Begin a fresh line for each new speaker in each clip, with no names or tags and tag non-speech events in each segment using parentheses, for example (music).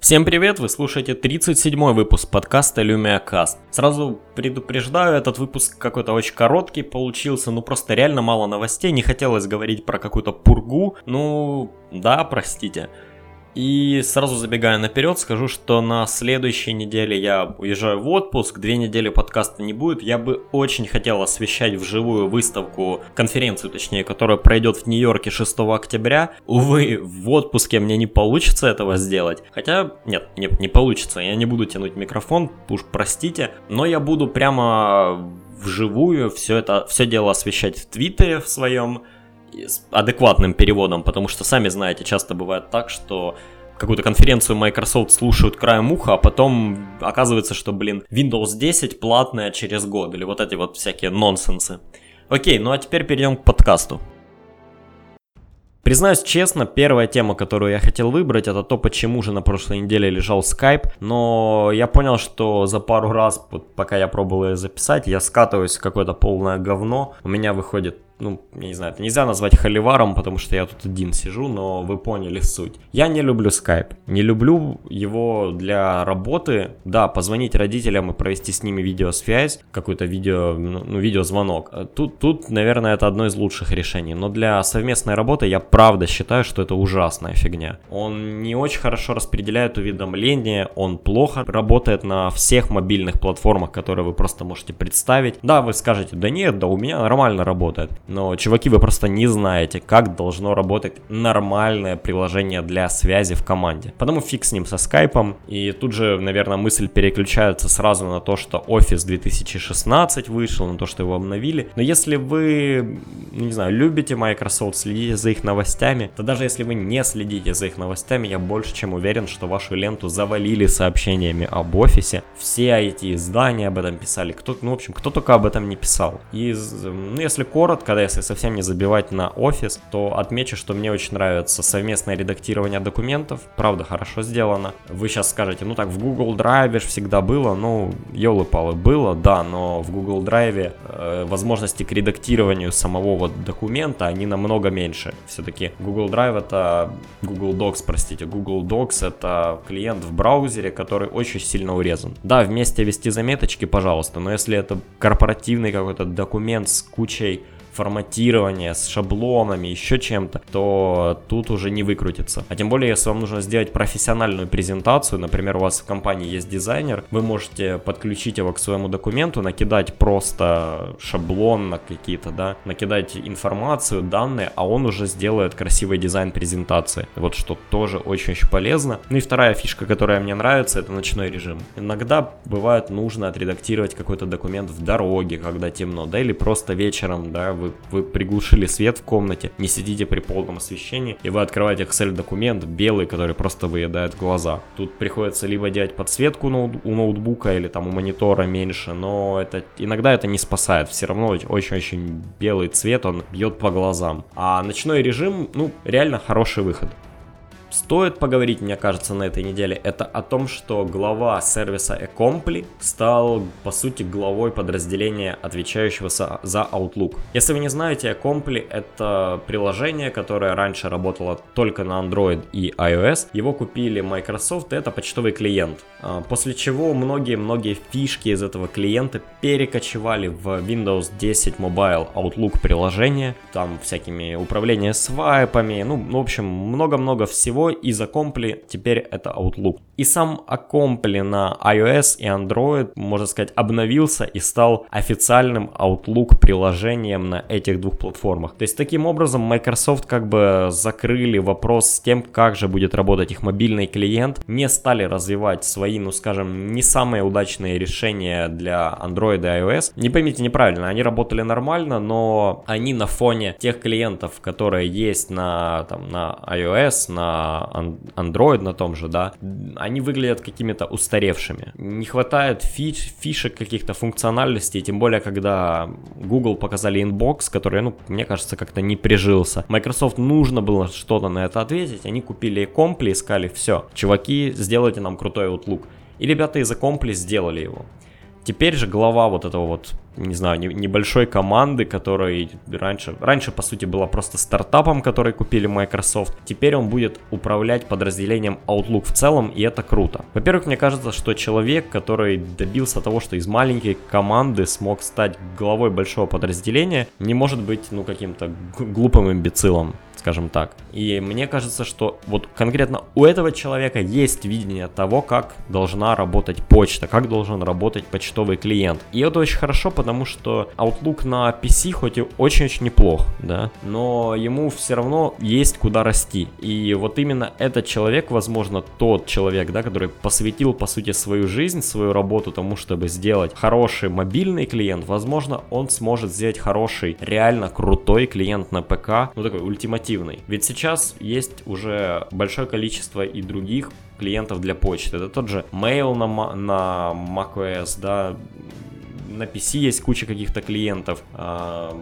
Всем привет, вы слушаете 37-й выпуск подкаста LumiaCast. Сразу предупреждаю, этот выпуск какой-то очень короткий получился, ну просто реально мало новостей, не хотелось говорить про какую-то пургу, ну да, простите. И сразу забегая наперед, скажу, что на следующей неделе я уезжаю в отпуск, две недели подкаста не будет. Я бы очень хотел освещать вживую выставку, конференцию точнее, которая пройдет в Нью-Йорке 6 октября. Увы, в отпуске мне не получится этого сделать. Хотя, нет, не, не получится, я не буду тянуть микрофон, уж простите. Но я буду прямо вживую все это, все дело освещать в Твиттере в своем, с адекватным переводом, потому что, сами знаете, часто бывает так, что какую-то конференцию Microsoft слушают краем уха, а потом оказывается, что, блин, Windows 10 платная через год, или вот эти вот всякие нонсенсы. Окей, ну а теперь перейдем к подкасту. Признаюсь честно, первая тема, которую я хотел выбрать, это то, почему же на прошлой неделе лежал Skype, но я понял, что за пару раз, пока я пробовал ее записать, я скатываюсь в какое-то полное говно, у меня выходит ну, я не знаю, это нельзя назвать холиваром, потому что я тут один сижу, но вы поняли суть. Я не люблю Skype, не люблю его для работы, да, позвонить родителям и провести с ними видеосвязь, какой-то видео, ну, ну, видеозвонок. Тут, тут, наверное, это одно из лучших решений, но для совместной работы я правда считаю, что это ужасная фигня. Он не очень хорошо распределяет уведомления, он плохо работает на всех мобильных платформах, которые вы просто можете представить. Да, вы скажете, да нет, да у меня нормально работает. Но, чуваки, вы просто не знаете, как должно работать нормальное приложение для связи в команде. Потому фиг с ним со скайпом. И тут же, наверное, мысль переключается сразу на то, что Office 2016 вышел, на то, что его обновили. Но если вы, ну, не знаю, любите Microsoft, следите за их новостями, то даже если вы не следите за их новостями, я больше чем уверен, что вашу ленту завалили сообщениями об офисе. Все эти издания об этом писали. Кто, ну, в общем, кто только об этом не писал. И, ну, если коротко, если совсем не забивать на офис, то отмечу, что мне очень нравится совместное редактирование документов. Правда, хорошо сделано. Вы сейчас скажете, ну так в Google Drive всегда было. Ну, елы-палы, было, да, но в Google Drive э, возможности к редактированию самого вот документа, они намного меньше. Все-таки Google Drive это Google Docs, простите, Google Docs это клиент в браузере, который очень сильно урезан. Да, вместе вести заметочки, пожалуйста, но если это корпоративный какой-то документ с кучей форматирования, с шаблонами, еще чем-то, то тут уже не выкрутится. А тем более, если вам нужно сделать профессиональную презентацию, например, у вас в компании есть дизайнер, вы можете подключить его к своему документу, накидать просто шаблон на какие-то, да, накидать информацию, данные, а он уже сделает красивый дизайн презентации. Вот что тоже очень-очень полезно. Ну и вторая фишка, которая мне нравится, это ночной режим. Иногда бывает нужно отредактировать какой-то документ в дороге, когда темно, да, или просто вечером, да, вы, вы приглушили свет в комнате, не сидите при полном освещении, и вы открываете Excel-документ белый, который просто выедает глаза. Тут приходится либо делать подсветку у ноутбука или там у монитора меньше, но это иногда это не спасает. Все равно очень-очень белый цвет, он бьет по глазам. А ночной режим, ну, реально хороший выход стоит поговорить, мне кажется, на этой неделе, это о том, что глава сервиса Ecomply стал, по сути, главой подразделения, отвечающего за Outlook. Если вы не знаете, Ecomply это приложение, которое раньше работало только на Android и iOS. Его купили Microsoft, и это почтовый клиент. А, после чего многие-многие фишки из этого клиента перекочевали в Windows 10 Mobile Outlook приложение. Там всякими управления свайпами, ну, в общем, много-много всего всего из Accompli теперь это Outlook. И сам Accompli на iOS и Android, можно сказать, обновился и стал официальным Outlook приложением на этих двух платформах. То есть таким образом Microsoft как бы закрыли вопрос с тем, как же будет работать их мобильный клиент, не стали развивать свои, ну скажем, не самые удачные решения для Android и iOS. Не поймите неправильно, они работали нормально, но они на фоне тех клиентов, которые есть на, там, на iOS, на Android на том же, да, они выглядят какими-то устаревшими. Не хватает фиш, фишек каких-то функциональностей, тем более, когда Google показали Inbox, который, ну, мне кажется, как-то не прижился. Microsoft нужно было что-то на это ответить, они купили Compli, искали, все, чуваки, сделайте нам крутой Outlook. И ребята из Compli сделали его. Теперь же глава вот этого вот не знаю, небольшой команды, который раньше, раньше по сути была просто стартапом, который купили Microsoft. Теперь он будет управлять подразделением Outlook в целом, и это круто. Во-первых, мне кажется, что человек, который добился того, что из маленькой команды смог стать главой большого подразделения, не может быть, ну, каким-то глупым имбецилом скажем так. И мне кажется, что вот конкретно у этого человека есть видение того, как должна работать почта, как должен работать почтовый клиент. И это очень хорошо, потому что Outlook на PC хоть и очень-очень неплох, да, но ему все равно есть куда расти. И вот именно этот человек, возможно, тот человек, да, который посвятил, по сути, свою жизнь, свою работу тому, чтобы сделать хороший мобильный клиент, возможно, он сможет сделать хороший, реально крутой клиент на ПК, ну такой ультимативный. Ведь сейчас есть уже большое количество и других клиентов для почты. Это тот же Mail на, на macOS, да, на PC есть куча каких-то клиентов, а,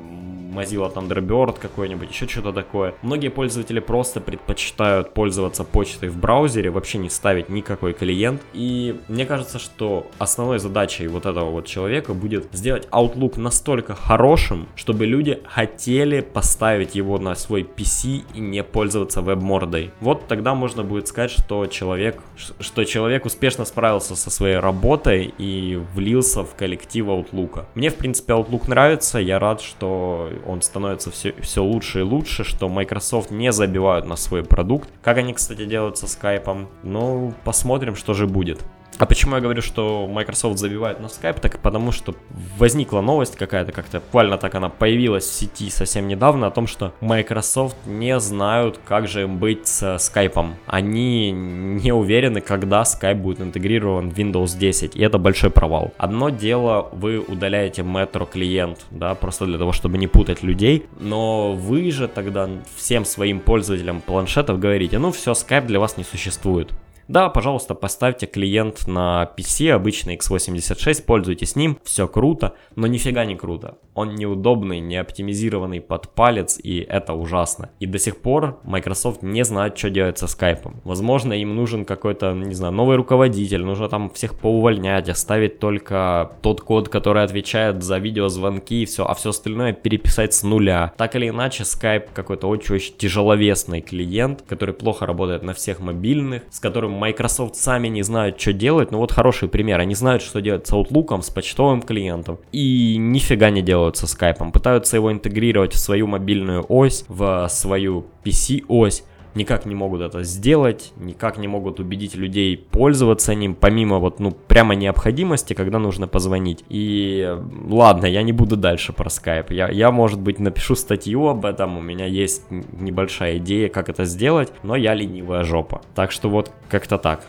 Mozilla Thunderbird какой-нибудь, еще что-то такое. Многие пользователи просто предпочитают пользоваться почтой в браузере, вообще не ставить никакой клиент. И мне кажется, что основной задачей вот этого вот человека будет сделать Outlook настолько хорошим, чтобы люди хотели поставить его на свой PC и не пользоваться веб-мордой. Вот тогда можно будет сказать, что человек, что человек успешно справился со своей работой и влился в коллектив Outlook. Мне, в принципе, Outlook нравится, я рад, что он становится все, все лучше и лучше, что Microsoft не забивают на свой продукт. Как они, кстати, делают со скайпом. Ну, посмотрим, что же будет. А почему я говорю, что Microsoft забивает на Skype? Так потому что возникла новость какая-то, как-то буквально так она появилась в сети совсем недавно, о том, что Microsoft не знают, как же им быть с Skype. Они не уверены, когда Skype будет интегрирован в Windows 10, и это большой провал. Одно дело, вы удаляете Metro клиент, да, просто для того, чтобы не путать людей, но вы же тогда всем своим пользователям планшетов говорите, ну все, Skype для вас не существует. Да, пожалуйста, поставьте клиент на PC, обычный x86, пользуйтесь ним, все круто, но нифига не круто. Он неудобный, не оптимизированный под палец, и это ужасно. И до сих пор Microsoft не знает, что делать со скайпом. Возможно, им нужен какой-то, не знаю, новый руководитель, нужно там всех поувольнять, оставить только тот код, который отвечает за видеозвонки и все, а все остальное переписать с нуля. Так или иначе, Skype какой-то очень-очень тяжеловесный клиент, который плохо работает на всех мобильных, с которым Microsoft сами не знают, что делать. Ну вот хороший пример. Они знают, что делать с Outlook, с почтовым клиентом. И нифига не делают со Skype. Пытаются его интегрировать в свою мобильную ось, в свою PC-ось никак не могут это сделать, никак не могут убедить людей пользоваться ним, помимо вот, ну, прямо необходимости, когда нужно позвонить. И ладно, я не буду дальше про скайп. Я, я, может быть, напишу статью об этом, у меня есть небольшая идея, как это сделать, но я ленивая жопа. Так что вот как-то так.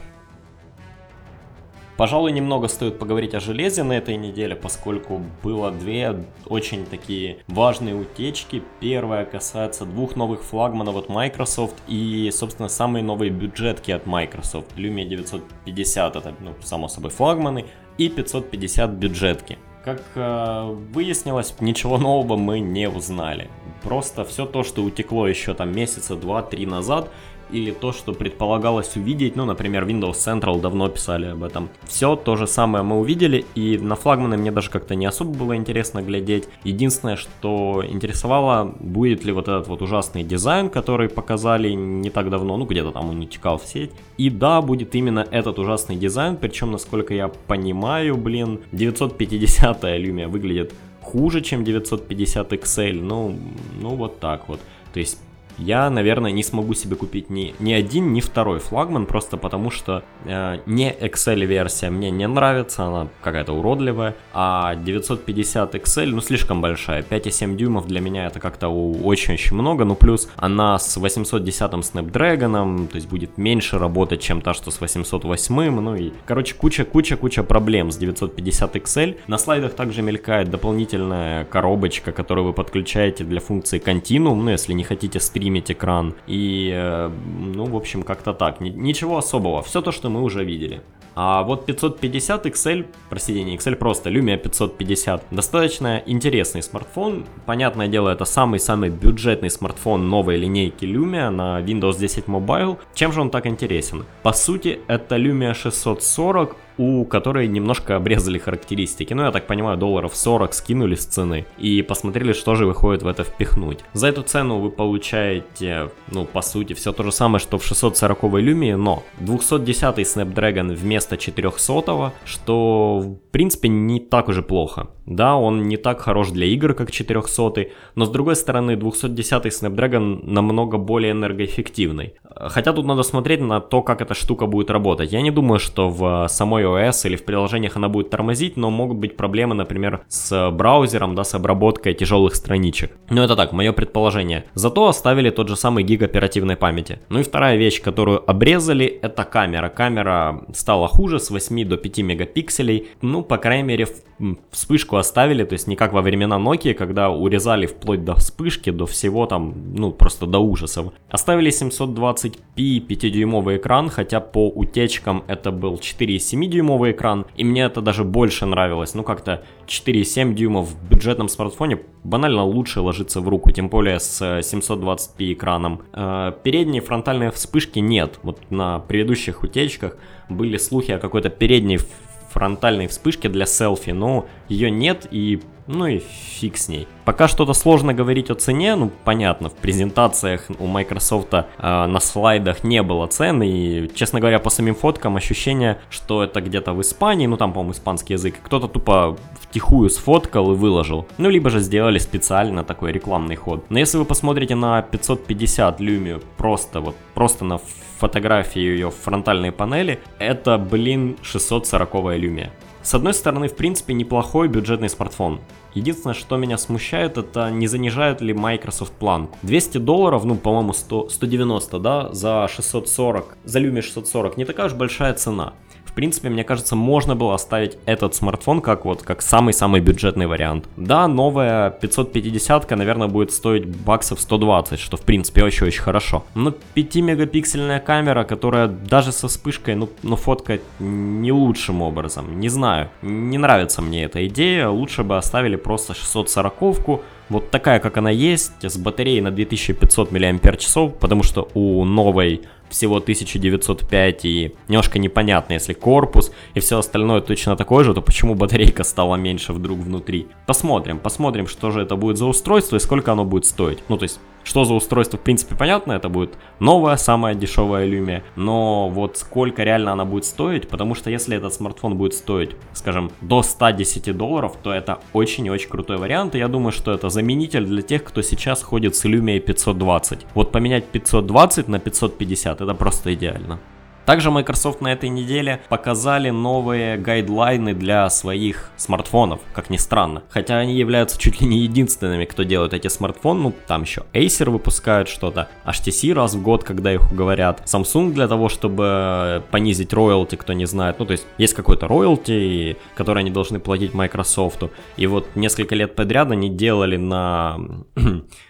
Пожалуй, немного стоит поговорить о железе на этой неделе, поскольку было две очень такие важные утечки. Первая касается двух новых флагманов от Microsoft и, собственно, самые новые бюджетки от Microsoft. Lumia 950 это, ну, само собой, флагманы, и 550 бюджетки. Как э, выяснилось, ничего нового мы не узнали. Просто все то, что утекло еще там месяца два-три назад, или то, что предполагалось увидеть, ну, например, Windows Central давно писали об этом. Все то же самое мы увидели, и на флагманы мне даже как-то не особо было интересно глядеть. Единственное, что интересовало, будет ли вот этот вот ужасный дизайн, который показали не так давно, ну, где-то там он утекал в сеть. И да, будет именно этот ужасный дизайн, причем, насколько я понимаю, блин, 950 Lumia выглядит хуже, чем 950 XL, ну, ну вот так вот. То есть я, наверное, не смогу себе купить ни, ни один, ни второй флагман, просто потому что э, не Excel-версия мне не нравится, она какая-то уродливая, а 950 XL, ну, слишком большая, 5,7 дюймов для меня это как-то очень-очень много, ну, плюс она с 810 Snapdragon, то есть будет меньше работать, чем та, что с 808, ну и, короче, куча-куча-куча проблем с 950 XL. На слайдах также мелькает дополнительная коробочка, которую вы подключаете для функции Continuum, ну, если не хотите стрим стримить экран. И, э, ну, в общем, как-то так. Ничего особого. Все то, что мы уже видели. А вот 550 XL, простите, не XL, просто Lumia 550, достаточно интересный смартфон. Понятное дело, это самый-самый бюджетный смартфон новой линейки Lumia на Windows 10 Mobile. Чем же он так интересен? По сути, это Lumia 640 у которой немножко обрезали характеристики. Ну, я так понимаю, долларов 40 скинули с цены и посмотрели, что же выходит в это впихнуть. За эту цену вы получаете, ну, по сути, все то же самое, что в 640 люмии, но 210 Snapdragon вместо 400, что, в принципе, не так уже плохо. Да, он не так хорош для игр, как 400, но с другой стороны 210 Snapdragon намного более энергоэффективный. Хотя тут надо смотреть на то, как эта штука будет работать. Я не думаю, что в самой OS или в приложениях она будет тормозить, но могут быть проблемы, например, с браузером, да, с обработкой тяжелых страничек. Но это так, мое предположение. Зато оставили тот же самый гиг оперативной памяти. Ну и вторая вещь, которую обрезали, это камера. Камера стала хуже, с 8 до 5 мегапикселей. Ну, по крайней мере, вспышку оставили, то есть не как во времена Nokia, когда урезали вплоть до вспышки, до всего там, ну, просто до ужасов. Оставили 720p 5-дюймовый экран, хотя по утечкам это был 4,7-дюймовый экран, и мне это даже больше нравилось. Ну, как-то 4,7 дюймов в бюджетном смартфоне банально лучше ложится в руку, тем более с 720p экраном. Э, передние фронтальные вспышки нет. Вот на предыдущих утечках были слухи о какой-то передней фронтальной вспышки для селфи, но ее нет и ну и фиг с ней. Пока что-то сложно говорить о цене, ну понятно, в презентациях у Microsoft э, на слайдах не было цены, и, честно говоря, по самим фоткам ощущение, что это где-то в Испании, ну там, по-моему, испанский язык, кто-то тупо втихую сфоткал и выложил, ну либо же сделали специально такой рекламный ход. Но если вы посмотрите на 550 Lumia, просто вот, просто на фотографии ее фронтальной панели, это, блин, 640 Lumia. С одной стороны, в принципе, неплохой бюджетный смартфон. Единственное, что меня смущает, это не занижает ли Microsoft планку. 200 долларов, ну, по-моему, 100, 190, да, за 640, за Lumia 640, не такая уж большая цена. В принципе, мне кажется, можно было оставить этот смартфон как вот, как самый-самый бюджетный вариант. Да, новая 550, наверное, будет стоить баксов 120, что в принципе очень-очень хорошо. Но 5-мегапиксельная камера, которая даже со вспышкой, ну, ну фоткает не лучшим образом. Не знаю, не нравится мне эта идея, лучше бы оставили просто 640-ку, вот такая, как она есть, с батареей на 2500 мАч, потому что у новой всего 1905 и немножко непонятно, если корпус и все остальное точно такое же, то почему батарейка стала меньше вдруг внутри? Посмотрим, посмотрим, что же это будет за устройство и сколько оно будет стоить. Ну, то есть, что за устройство, в принципе, понятно, это будет новая, самая дешевая Lumia, но вот сколько реально она будет стоить, потому что если этот смартфон будет стоить, скажем, до 110 долларов, то это очень и очень крутой вариант, и я думаю, что это заменитель для тех, кто сейчас ходит с Lumia 520. Вот поменять 520 на 550, это просто идеально. Также Microsoft на этой неделе показали новые гайдлайны для своих смартфонов, как ни странно. Хотя они являются чуть ли не единственными, кто делает эти смартфоны. Ну, там еще Acer выпускают что-то, HTC раз в год, когда их уговорят. Samsung для того, чтобы понизить роялти, кто не знает. Ну, то есть есть какой-то роялти, который они должны платить Microsoft. И вот несколько лет подряд они делали на (clears throat)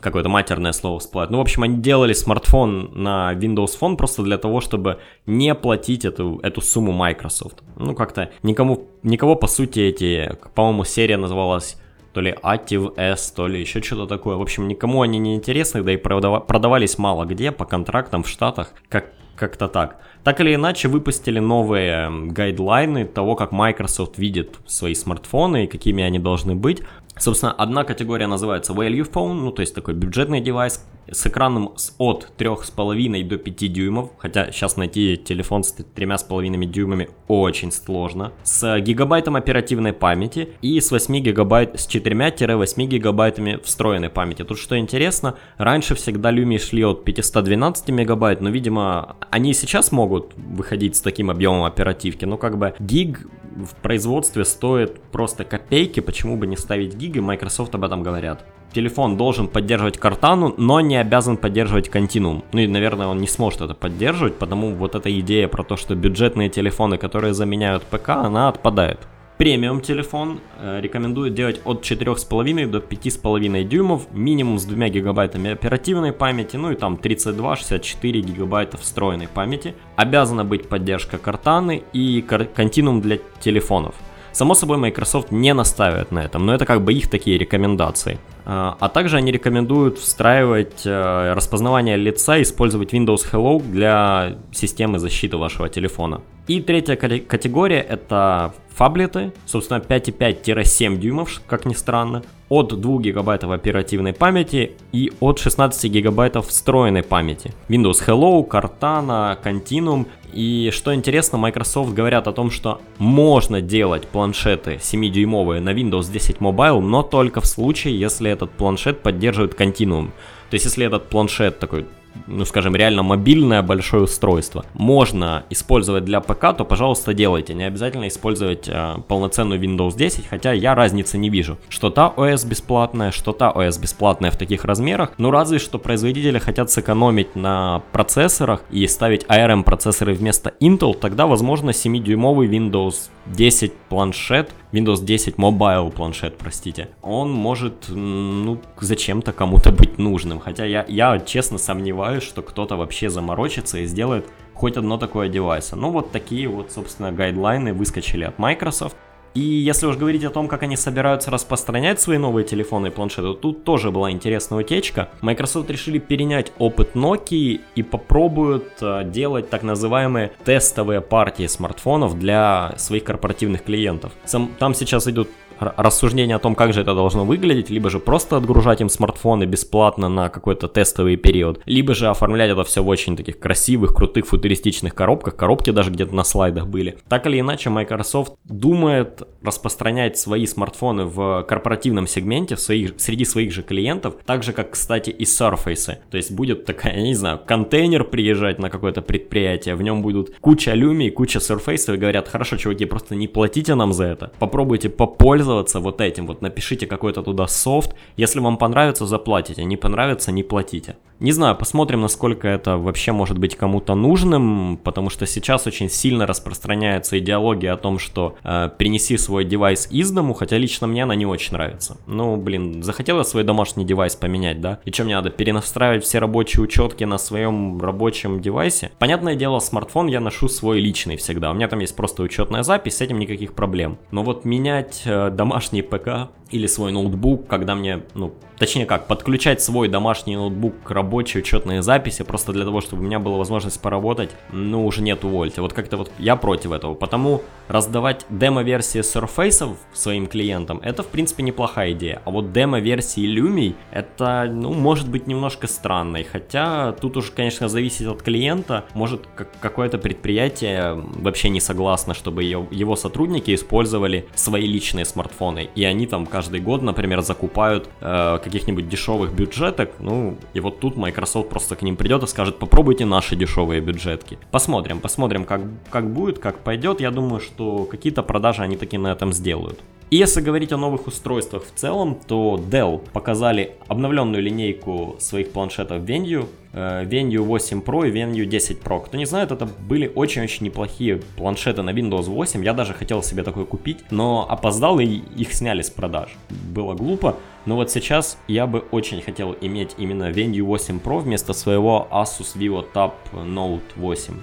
какое-то матерное слово всплывает. Ну, в общем, они делали смартфон на Windows Phone просто для того, чтобы не платить эту, эту сумму Microsoft. Ну, как-то никому, никого, по сути, эти, по-моему, серия называлась то ли Active S, то ли еще что-то такое. В общем, никому они не интересны, да и продавались мало где по контрактам в Штатах, как как-то так. Так или иначе, выпустили новые гайдлайны того, как Microsoft видит свои смартфоны и какими они должны быть. Собственно, одна категория называется Value Phone, ну то есть такой бюджетный девайс с экраном от 3,5 до 5 дюймов, хотя сейчас найти телефон с 3,5 дюймами очень сложно, с гигабайтом оперативной памяти и с 8 гигабайт, с 4-8 гигабайтами встроенной памяти. Тут что интересно, раньше всегда Lumia шли от 512 мегабайт, но видимо они сейчас могут выходить с таким объемом оперативки, но как бы гиг в производстве стоит просто копейки, почему бы не ставить гиги, Microsoft об этом говорят. Телефон должен поддерживать картану, но не обязан поддерживать континуум. Ну и, наверное, он не сможет это поддерживать, потому вот эта идея про то, что бюджетные телефоны, которые заменяют ПК, она отпадает. Премиум телефон э, рекомендуют делать от 4,5 до 5,5 дюймов, минимум с 2 гигабайтами оперативной памяти, ну и там 32-64 гигабайта встроенной памяти. Обязана быть поддержка картаны и континуум для телефонов. Само собой, Microsoft не настаивает на этом, но это как бы их такие рекомендации. А, а также они рекомендуют встраивать э, распознавание лица, использовать Windows Hello для системы защиты вашего телефона. И третья категория это фаблеты, собственно 5,5-7 дюймов, как ни странно, от 2 гигабайтов оперативной памяти и от 16 гигабайтов встроенной памяти. Windows Hello, Cortana, Continuum. И что интересно, Microsoft говорят о том, что можно делать планшеты 7-дюймовые на Windows 10 Mobile, но только в случае, если этот планшет поддерживает Continuum. То есть если этот планшет такой ну скажем, реально мобильное большое устройство, можно использовать для ПК, то, пожалуйста, делайте. Не обязательно использовать э, полноценную Windows 10, хотя я разницы не вижу. Что та OS бесплатная, что та OS бесплатная в таких размерах. Ну, разве что производители хотят сэкономить на процессорах и ставить ARM процессоры вместо Intel, тогда, возможно, 7-дюймовый Windows 10 планшет, Windows 10 Mobile планшет, простите, он может, ну, зачем-то кому-то быть нужным. Хотя я, я честно сомневаюсь, что кто-то вообще заморочится и сделает хоть одно такое девайса. Ну, вот такие вот, собственно, гайдлайны выскочили от Microsoft. И если уж говорить о том, как они собираются распространять свои новые телефоны и планшеты, тут тоже была интересная утечка. Microsoft решили перенять опыт Nokia и попробуют э, делать так называемые тестовые партии смартфонов для своих корпоративных клиентов. Там сейчас идут рассуждение о том, как же это должно выглядеть, либо же просто отгружать им смартфоны бесплатно на какой-то тестовый период, либо же оформлять это все в очень таких красивых, крутых, футуристичных коробках, коробки даже где-то на слайдах были. Так или иначе, Microsoft думает распространять свои смартфоны в корпоративном сегменте в своих, среди своих же клиентов, так же, как, кстати, и Surface. То есть будет такая, я не знаю, контейнер приезжать на какое-то предприятие, в нем будут куча Lumia, куча Surface, и говорят, хорошо, чуваки, просто не платите нам за это, попробуйте попользоваться пользоваться вот этим, вот напишите какой-то туда софт, если вам понравится, заплатите, не понравится, не платите. Не знаю, посмотрим, насколько это вообще может быть кому-то нужным, потому что сейчас очень сильно распространяется идеология о том, что э, принеси свой девайс из дому, хотя лично мне она не очень нравится. Ну, блин, захотел я свой домашний девайс поменять, да? И что мне надо, перенастраивать все рабочие учетки на своем рабочем девайсе? Понятное дело, смартфон я ношу свой личный всегда, у меня там есть просто учетная запись, с этим никаких проблем. Но вот менять э, домашний ПК или свой ноутбук, когда мне, ну, точнее как, подключать свой домашний ноутбук к рабочей учетной записи, просто для того, чтобы у меня была возможность поработать, ну, уже нет, увольте. Вот как-то вот я против этого, потому раздавать демо-версии Surface своим клиентам, это, в принципе, неплохая идея. А вот демо-версии Lumia, это, ну, может быть немножко странной, хотя тут уж, конечно, зависит от клиента, может какое-то предприятие вообще не согласно, чтобы его сотрудники использовали свои личные смартфоны, и они там каждый каждый год, например, закупают э, каких-нибудь дешевых бюджеток, ну, и вот тут Microsoft просто к ним придет и скажет, попробуйте наши дешевые бюджетки. Посмотрим, посмотрим, как, как будет, как пойдет. Я думаю, что какие-то продажи они таки на этом сделают. И если говорить о новых устройствах в целом, то Dell показали обновленную линейку своих планшетов Venue, э, Venue 8 Pro и Venue 10 Pro. Кто не знает, это были очень-очень неплохие планшеты на Windows 8. Я даже хотел себе такой купить, но опоздал и их сняли с продаж. Было глупо. Но вот сейчас я бы очень хотел иметь именно Venue 8 Pro вместо своего Asus Vivo Tab Note 8.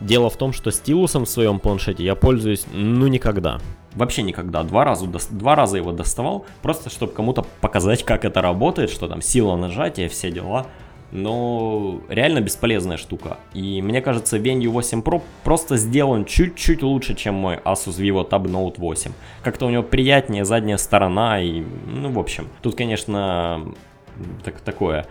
Дело в том, что стилусом в своем планшете я пользуюсь ну никогда. Вообще никогда. Два раза, два раза его доставал, просто чтобы кому-то показать, как это работает, что там сила нажатия, все дела. Но реально бесполезная штука. И мне кажется, Venue 8 Pro просто сделан чуть-чуть лучше, чем мой Asus Vivo Tab Note 8. Как-то у него приятнее задняя сторона и, ну, в общем. Тут, конечно, так, такое.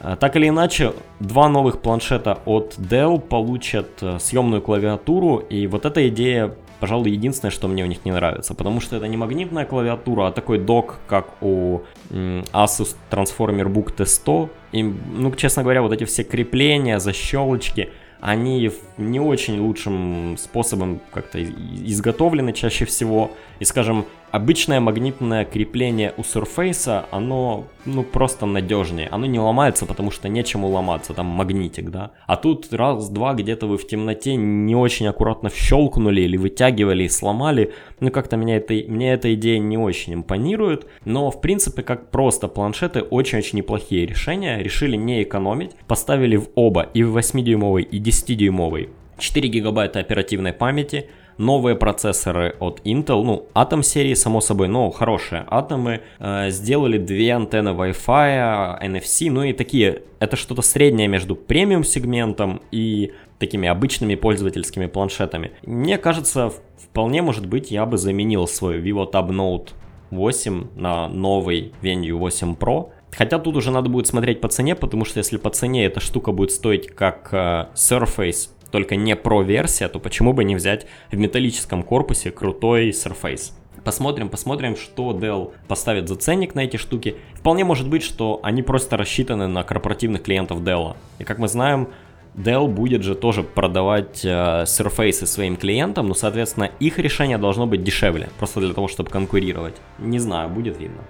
А, так или иначе, два новых планшета от Dell получат э, съемную клавиатуру, и вот эта идея пожалуй, единственное, что мне у них не нравится, потому что это не магнитная клавиатура, а такой док, как у Asus Transformer Book T100. И, ну, честно говоря, вот эти все крепления, защелочки, они не очень лучшим способом как-то изготовлены чаще всего. И, скажем, обычное магнитное крепление у Surface, оно, ну, просто надежнее. Оно не ломается, потому что нечему ломаться, там магнитик, да. А тут раз-два где-то вы в темноте не очень аккуратно щелкнули или вытягивали и сломали. Ну, как-то меня это, мне эта идея не очень импонирует. Но, в принципе, как просто планшеты, очень-очень неплохие решения. Решили не экономить. Поставили в оба, и в 8-дюймовый, и 10-дюймовый 4 гигабайта оперативной памяти, новые процессоры от Intel, ну, Atom серии, само собой, но хорошие атомы, э, сделали две антенны Wi-Fi, NFC, ну и такие, это что-то среднее между премиум сегментом и такими обычными пользовательскими планшетами. Мне кажется, вполне может быть, я бы заменил свой Vivo Tab Note 8 на новый Venue 8 Pro, Хотя тут уже надо будет смотреть по цене, потому что если по цене эта штука будет стоить как э, Surface, только не Pro версия, то почему бы не взять в металлическом корпусе крутой Surface? Посмотрим, посмотрим, что Dell поставит за ценник на эти штуки. Вполне может быть, что они просто рассчитаны на корпоративных клиентов Dell. И как мы знаем, Dell будет же тоже продавать э, Surface своим клиентам, но, соответственно, их решение должно быть дешевле, просто для того, чтобы конкурировать. Не знаю, будет видно.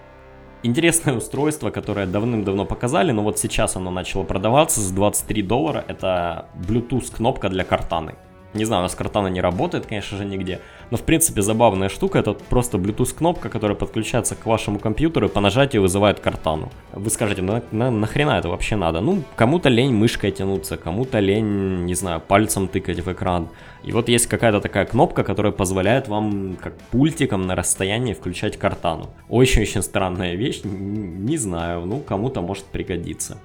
Интересное устройство, которое давным-давно показали, но вот сейчас оно начало продаваться за 23 доллара. Это Bluetooth кнопка для картаны. Не знаю, у нас картана не работает, конечно же, нигде. Но, в принципе, забавная штука. Это просто Bluetooth кнопка, которая подключается к вашему компьютеру и по нажатию вызывает картану. Вы скажете, ну на, нахрена это вообще надо? Ну, кому-то лень мышкой тянуться, кому-то лень, не знаю, пальцем тыкать в экран. И вот есть какая-то такая кнопка, которая позволяет вам как пультиком на расстоянии включать картану. Очень-очень странная вещь, не знаю, ну кому-то может пригодиться.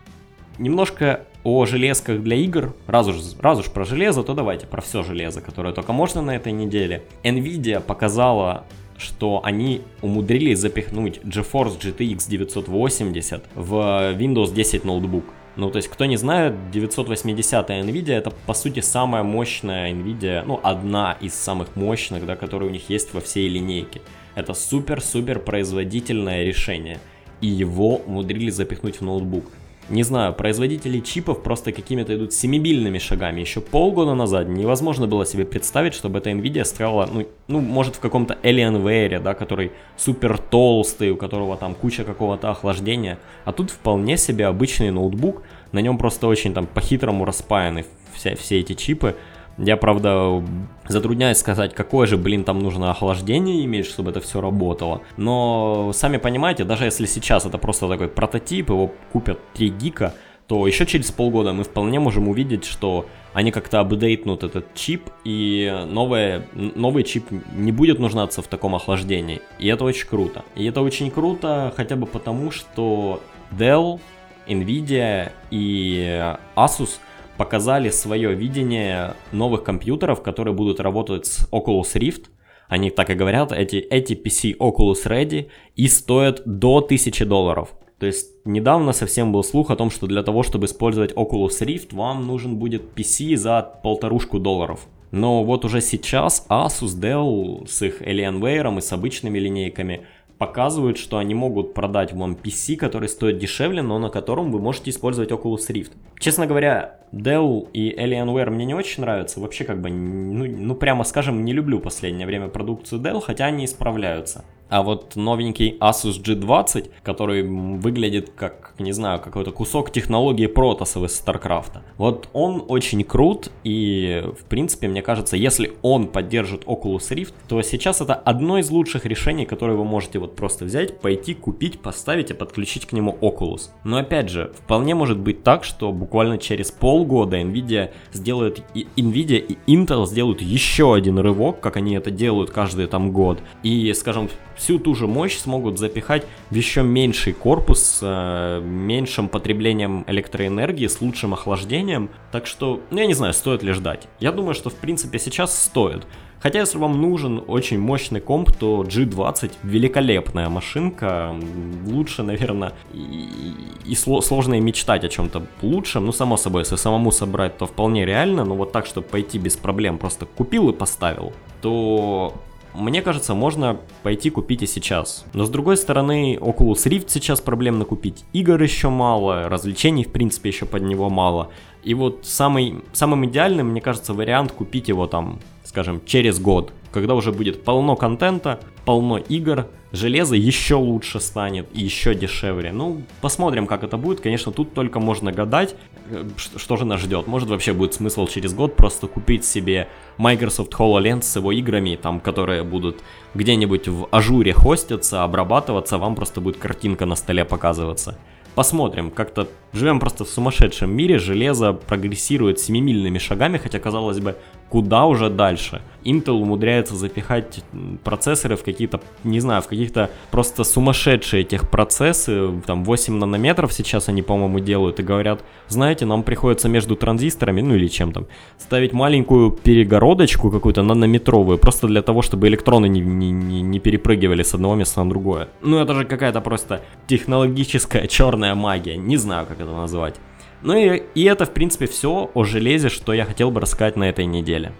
Немножко о железках для игр. Раз уж, раз уж про железо, то давайте про все железо, которое только можно на этой неделе. Nvidia показала что они умудрились запихнуть GeForce GTX 980 в Windows 10 ноутбук. Ну, то есть, кто не знает, 980 NVIDIA это, по сути, самая мощная NVIDIA, ну, одна из самых мощных, да, которые у них есть во всей линейке. Это супер-супер производительное решение. И его умудрились запихнуть в ноутбук не знаю, производители чипов просто какими-то идут семимильными шагами. Еще полгода назад невозможно было себе представить, чтобы эта Nvidia строила, ну, ну может в каком-то Alienware, да, который супер толстый, у которого там куча какого-то охлаждения. А тут вполне себе обычный ноутбук, на нем просто очень там по-хитрому распаяны все, все эти чипы. Я, правда, затрудняюсь сказать, какое же, блин, там нужно охлаждение иметь, чтобы это все работало. Но, сами понимаете, даже если сейчас это просто такой прототип, его купят 3 гика, то еще через полгода мы вполне можем увидеть, что они как-то апдейтнут этот чип, и новое, новый чип не будет нуждаться в таком охлаждении. И это очень круто. И это очень круто хотя бы потому, что Dell, Nvidia и Asus – показали свое видение новых компьютеров, которые будут работать с Oculus Rift. Они так и говорят, эти, эти PC Oculus Ready и стоят до 1000 долларов. То есть недавно совсем был слух о том, что для того, чтобы использовать Oculus Rift, вам нужен будет PC за полторушку долларов. Но вот уже сейчас Asus, Dell с их Alienware и с обычными линейками показывают, что они могут продать вам PC, который стоит дешевле, но на котором вы можете использовать Oculus Rift. Честно говоря, Dell и Alienware мне не очень нравятся. Вообще, как бы, ну, ну прямо скажем, не люблю последнее время продукцию Dell, хотя они исправляются. А вот новенький Asus G20, который выглядит как, не знаю, какой-то кусок технологии Протоса из StarCraft. Вот он очень крут, и, в принципе, мне кажется, если он поддержит Oculus Rift, то сейчас это одно из лучших решений, которые вы можете вот просто взять, пойти, купить, поставить и подключить к нему Oculus. Но опять же, вполне может быть так, что буквально через полгода Nvidia сделает, и Nvidia и Intel сделают еще один рывок, как они это делают каждый там год. И, скажем, всю ту же мощь смогут запихать в еще меньший корпус с э, меньшим потреблением электроэнергии, с лучшим охлаждением. Так что, ну я не знаю, стоит ли ждать. Я думаю, что в принципе сейчас стоит. Хотя, если вам нужен очень мощный комп, то G20 великолепная машинка. Лучше, наверное, и, и сложно и мечтать о чем-то лучшем. Ну, само собой, если самому собрать, то вполне реально. Но вот так, чтобы пойти без проблем, просто купил и поставил, то мне кажется, можно пойти купить и сейчас. Но с другой стороны, Oculus Rift сейчас проблемно купить. Игр еще мало, развлечений в принципе еще под него мало. И вот самый, самым идеальным, мне кажется, вариант купить его там, скажем, через год, когда уже будет полно контента, полно игр, железо еще лучше станет и еще дешевле. Ну, посмотрим, как это будет. Конечно, тут только можно гадать, что же нас ждет. Может, вообще будет смысл через год просто купить себе Microsoft HoloLens с его играми, там, которые будут где-нибудь в ажуре хоститься, обрабатываться, вам просто будет картинка на столе показываться. Посмотрим, как-то Живем просто в сумасшедшем мире, железо прогрессирует семимильными шагами, хотя, казалось бы, куда уже дальше. Intel умудряется запихать процессоры в какие-то, не знаю, в каких-то просто сумасшедшие техпроцессы, там 8 нанометров сейчас они, по-моему, делают и говорят, знаете, нам приходится между транзисторами, ну или чем там, ставить маленькую перегородочку какую-то нанометровую, просто для того, чтобы электроны не, не, не, не перепрыгивали с одного места на другое. Ну это же какая-то просто технологическая (laughs) черная магия, не знаю, как это назвать. Ну и, и это, в принципе, все о железе, что я хотел бы рассказать на этой неделе.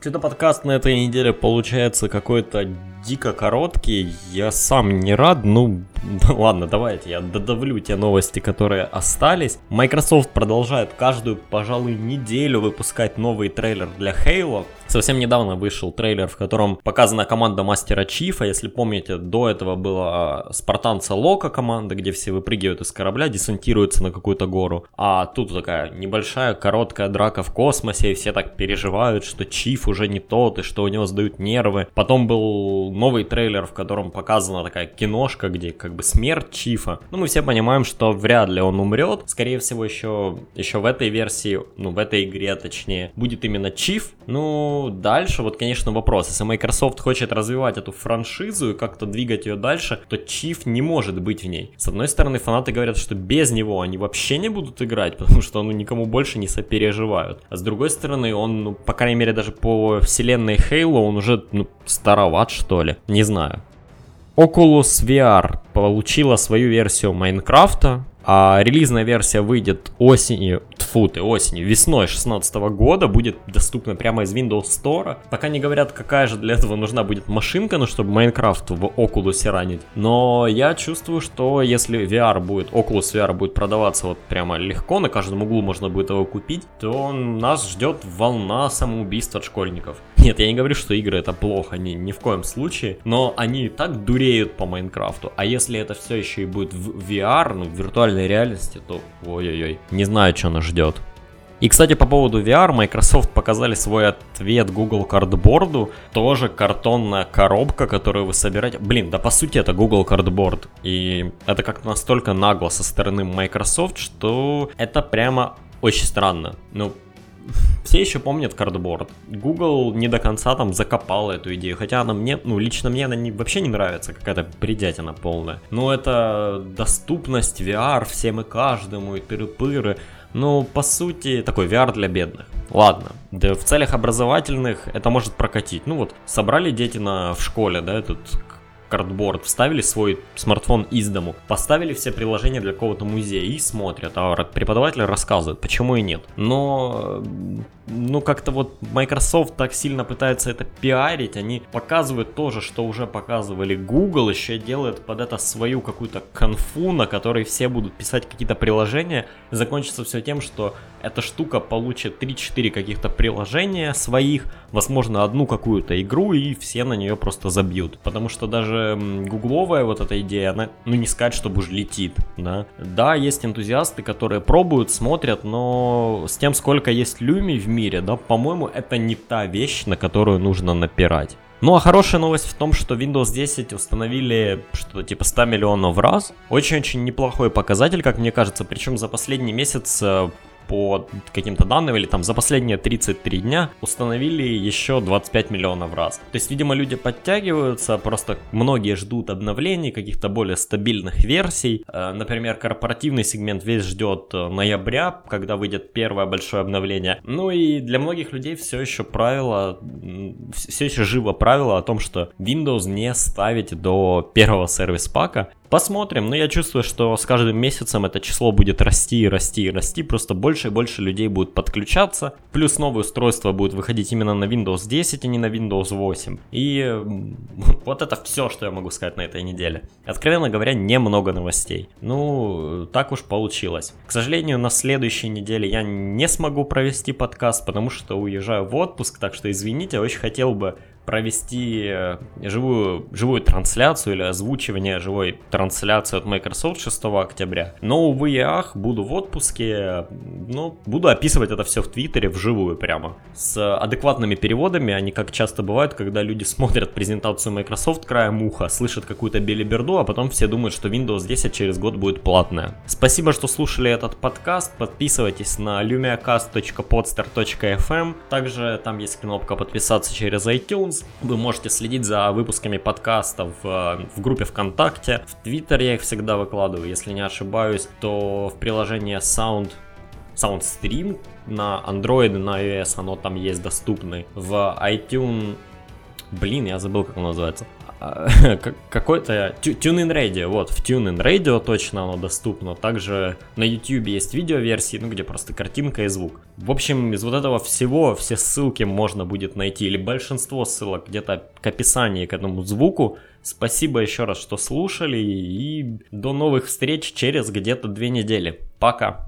Что-то подкаст на этой неделе получается какой-то дико короткий. Я сам не рад. Ну, (laughs) ладно, давайте я додавлю те новости, которые остались. Microsoft продолжает каждую, пожалуй, неделю выпускать новый трейлер для Halo. Совсем недавно вышел трейлер, в котором показана команда Мастера Чифа. Если помните, до этого была Спартанца Лока команда, где все выпрыгивают из корабля, десантируются на какую-то гору. А тут такая небольшая, короткая драка в космосе, и все так переживают, что Чиф уже не тот, и что у него сдают нервы. Потом был новый трейлер, в котором показана такая киношка, где как бы смерть Чифа. Ну, мы все понимаем, что вряд ли он умрет. Скорее всего, еще, еще в этой версии, ну, в этой игре, точнее, будет именно Чиф. Ну, дальше, вот, конечно, вопрос. Если Microsoft хочет развивать эту франшизу и как-то двигать ее дальше, то Чиф не может быть в ней. С одной стороны, фанаты говорят, что без него они вообще не будут играть, (laughs) потому что, ну, никому больше не сопереживают. А с другой стороны, он, ну, по крайней мере, даже по вселенной Halo, он уже, ну, староват, что ли. Не знаю. Oculus VR получила свою версию Майнкрафта, а релизная версия выйдет осенью, тфу ты, осенью, весной 2016 года, будет доступна прямо из Windows Store. Пока не говорят, какая же для этого нужна будет машинка, ну, чтобы Майнкрафт в Oculus ранить. Но я чувствую, что если VR будет, Oculus VR будет продаваться вот прямо легко, на каждом углу можно будет его купить, то нас ждет волна самоубийств от школьников. Нет, я не говорю, что игры это плохо, ни, ни в коем случае, но они и так дуреют по Майнкрафту. А если это все еще и будет в VR, ну, в виртуальной реальности, то ой-ой-ой, не знаю, что нас ждет. И, кстати, по поводу VR, Microsoft показали свой ответ Google Cardboard. Тоже картонная коробка, которую вы собираете. Блин, да по сути это Google Cardboard. И это как-то настолько нагло со стороны Microsoft, что это прямо очень странно. Ну, все еще помнят кардборд. Google не до конца там закопал эту идею, хотя она мне, ну, лично мне она не, вообще не нравится, какая-то бредятина полная. Но это доступность VR всем и каждому, и тыры-пыры. Ну, по сути, такой VR для бедных. Ладно, да в целях образовательных это может прокатить. Ну вот, собрали дети на, в школе, да, этот картборд, вставили свой смартфон из дому, поставили все приложения для какого-то музея и смотрят, а преподаватель рассказывает, почему и нет. Но ну как-то вот Microsoft так сильно пытается это пиарить, они показывают то же, что уже показывали Google, еще делают под это свою какую-то конфу, на которой все будут писать какие-то приложения. Закончится все тем, что эта штука получит 3-4 каких-то приложения своих, возможно одну какую-то игру и все на нее просто забьют. Потому что даже гугловая вот эта идея, она, ну не сказать, чтобы уж летит, да. Да, есть энтузиасты, которые пробуют, смотрят, но с тем, сколько есть люми в мире, да, по-моему, это не та вещь, на которую нужно напирать. Ну а хорошая новость в том, что Windows 10 установили что-то типа 100 миллионов раз. Очень-очень неплохой показатель, как мне кажется. Причем за последний месяц э, по каким-то данным, или там за последние 33 дня установили еще 25 миллионов раз. То есть, видимо, люди подтягиваются, просто многие ждут обновлений, каких-то более стабильных версий. Э, например, корпоративный сегмент весь ждет э, ноября, когда выйдет первое большое обновление. Ну и для многих людей все еще правило, все еще живо правило о том, что Windows не ставить до первого сервис-пака. Посмотрим, но я чувствую, что с каждым месяцем это число будет расти и расти и расти, просто больше и больше людей будут подключаться, плюс новые устройства будут выходить именно на Windows 10, а не на Windows 8. И (laughs) вот это все, что я могу сказать на этой неделе. Откровенно говоря, немного новостей. Ну, так уж получилось. К сожалению, на следующей неделе я не смогу провести подкаст, потому что уезжаю в отпуск, так что извините, очень хотел бы провести э, живую, живую трансляцию или озвучивание живой трансляции от Microsoft 6 октября. Но, увы и ах, буду в отпуске, ну, буду описывать это все в Твиттере вживую прямо. С адекватными переводами, они как часто бывают, когда люди (laughs) смотрят презентацию Microsoft краем уха, слышат какую-то белиберду, а потом все думают, что Windows 10 через год будет платная. Спасибо, что слушали этот подкаст, подписывайтесь на lumiacast.podster.fm, также там есть кнопка подписаться через iTunes, вы можете следить за выпусками подкастов в, в группе ВКонтакте, в Твиттере я их всегда выкладываю, если не ошибаюсь, то в приложении Sound SoundStream на Android на iOS оно там есть доступный. В iTunes... Блин, я забыл, как оно называется. (laughs) Какой-то TuneIn Radio, вот, в TuneIn Radio точно оно доступно. Также на YouTube есть видеоверсии, ну, где просто картинка и звук. В общем, из вот этого всего все ссылки можно будет найти, или большинство ссылок где-то к описанию к этому звуку. Спасибо еще раз, что слушали, и до новых встреч через где-то две недели. Пока!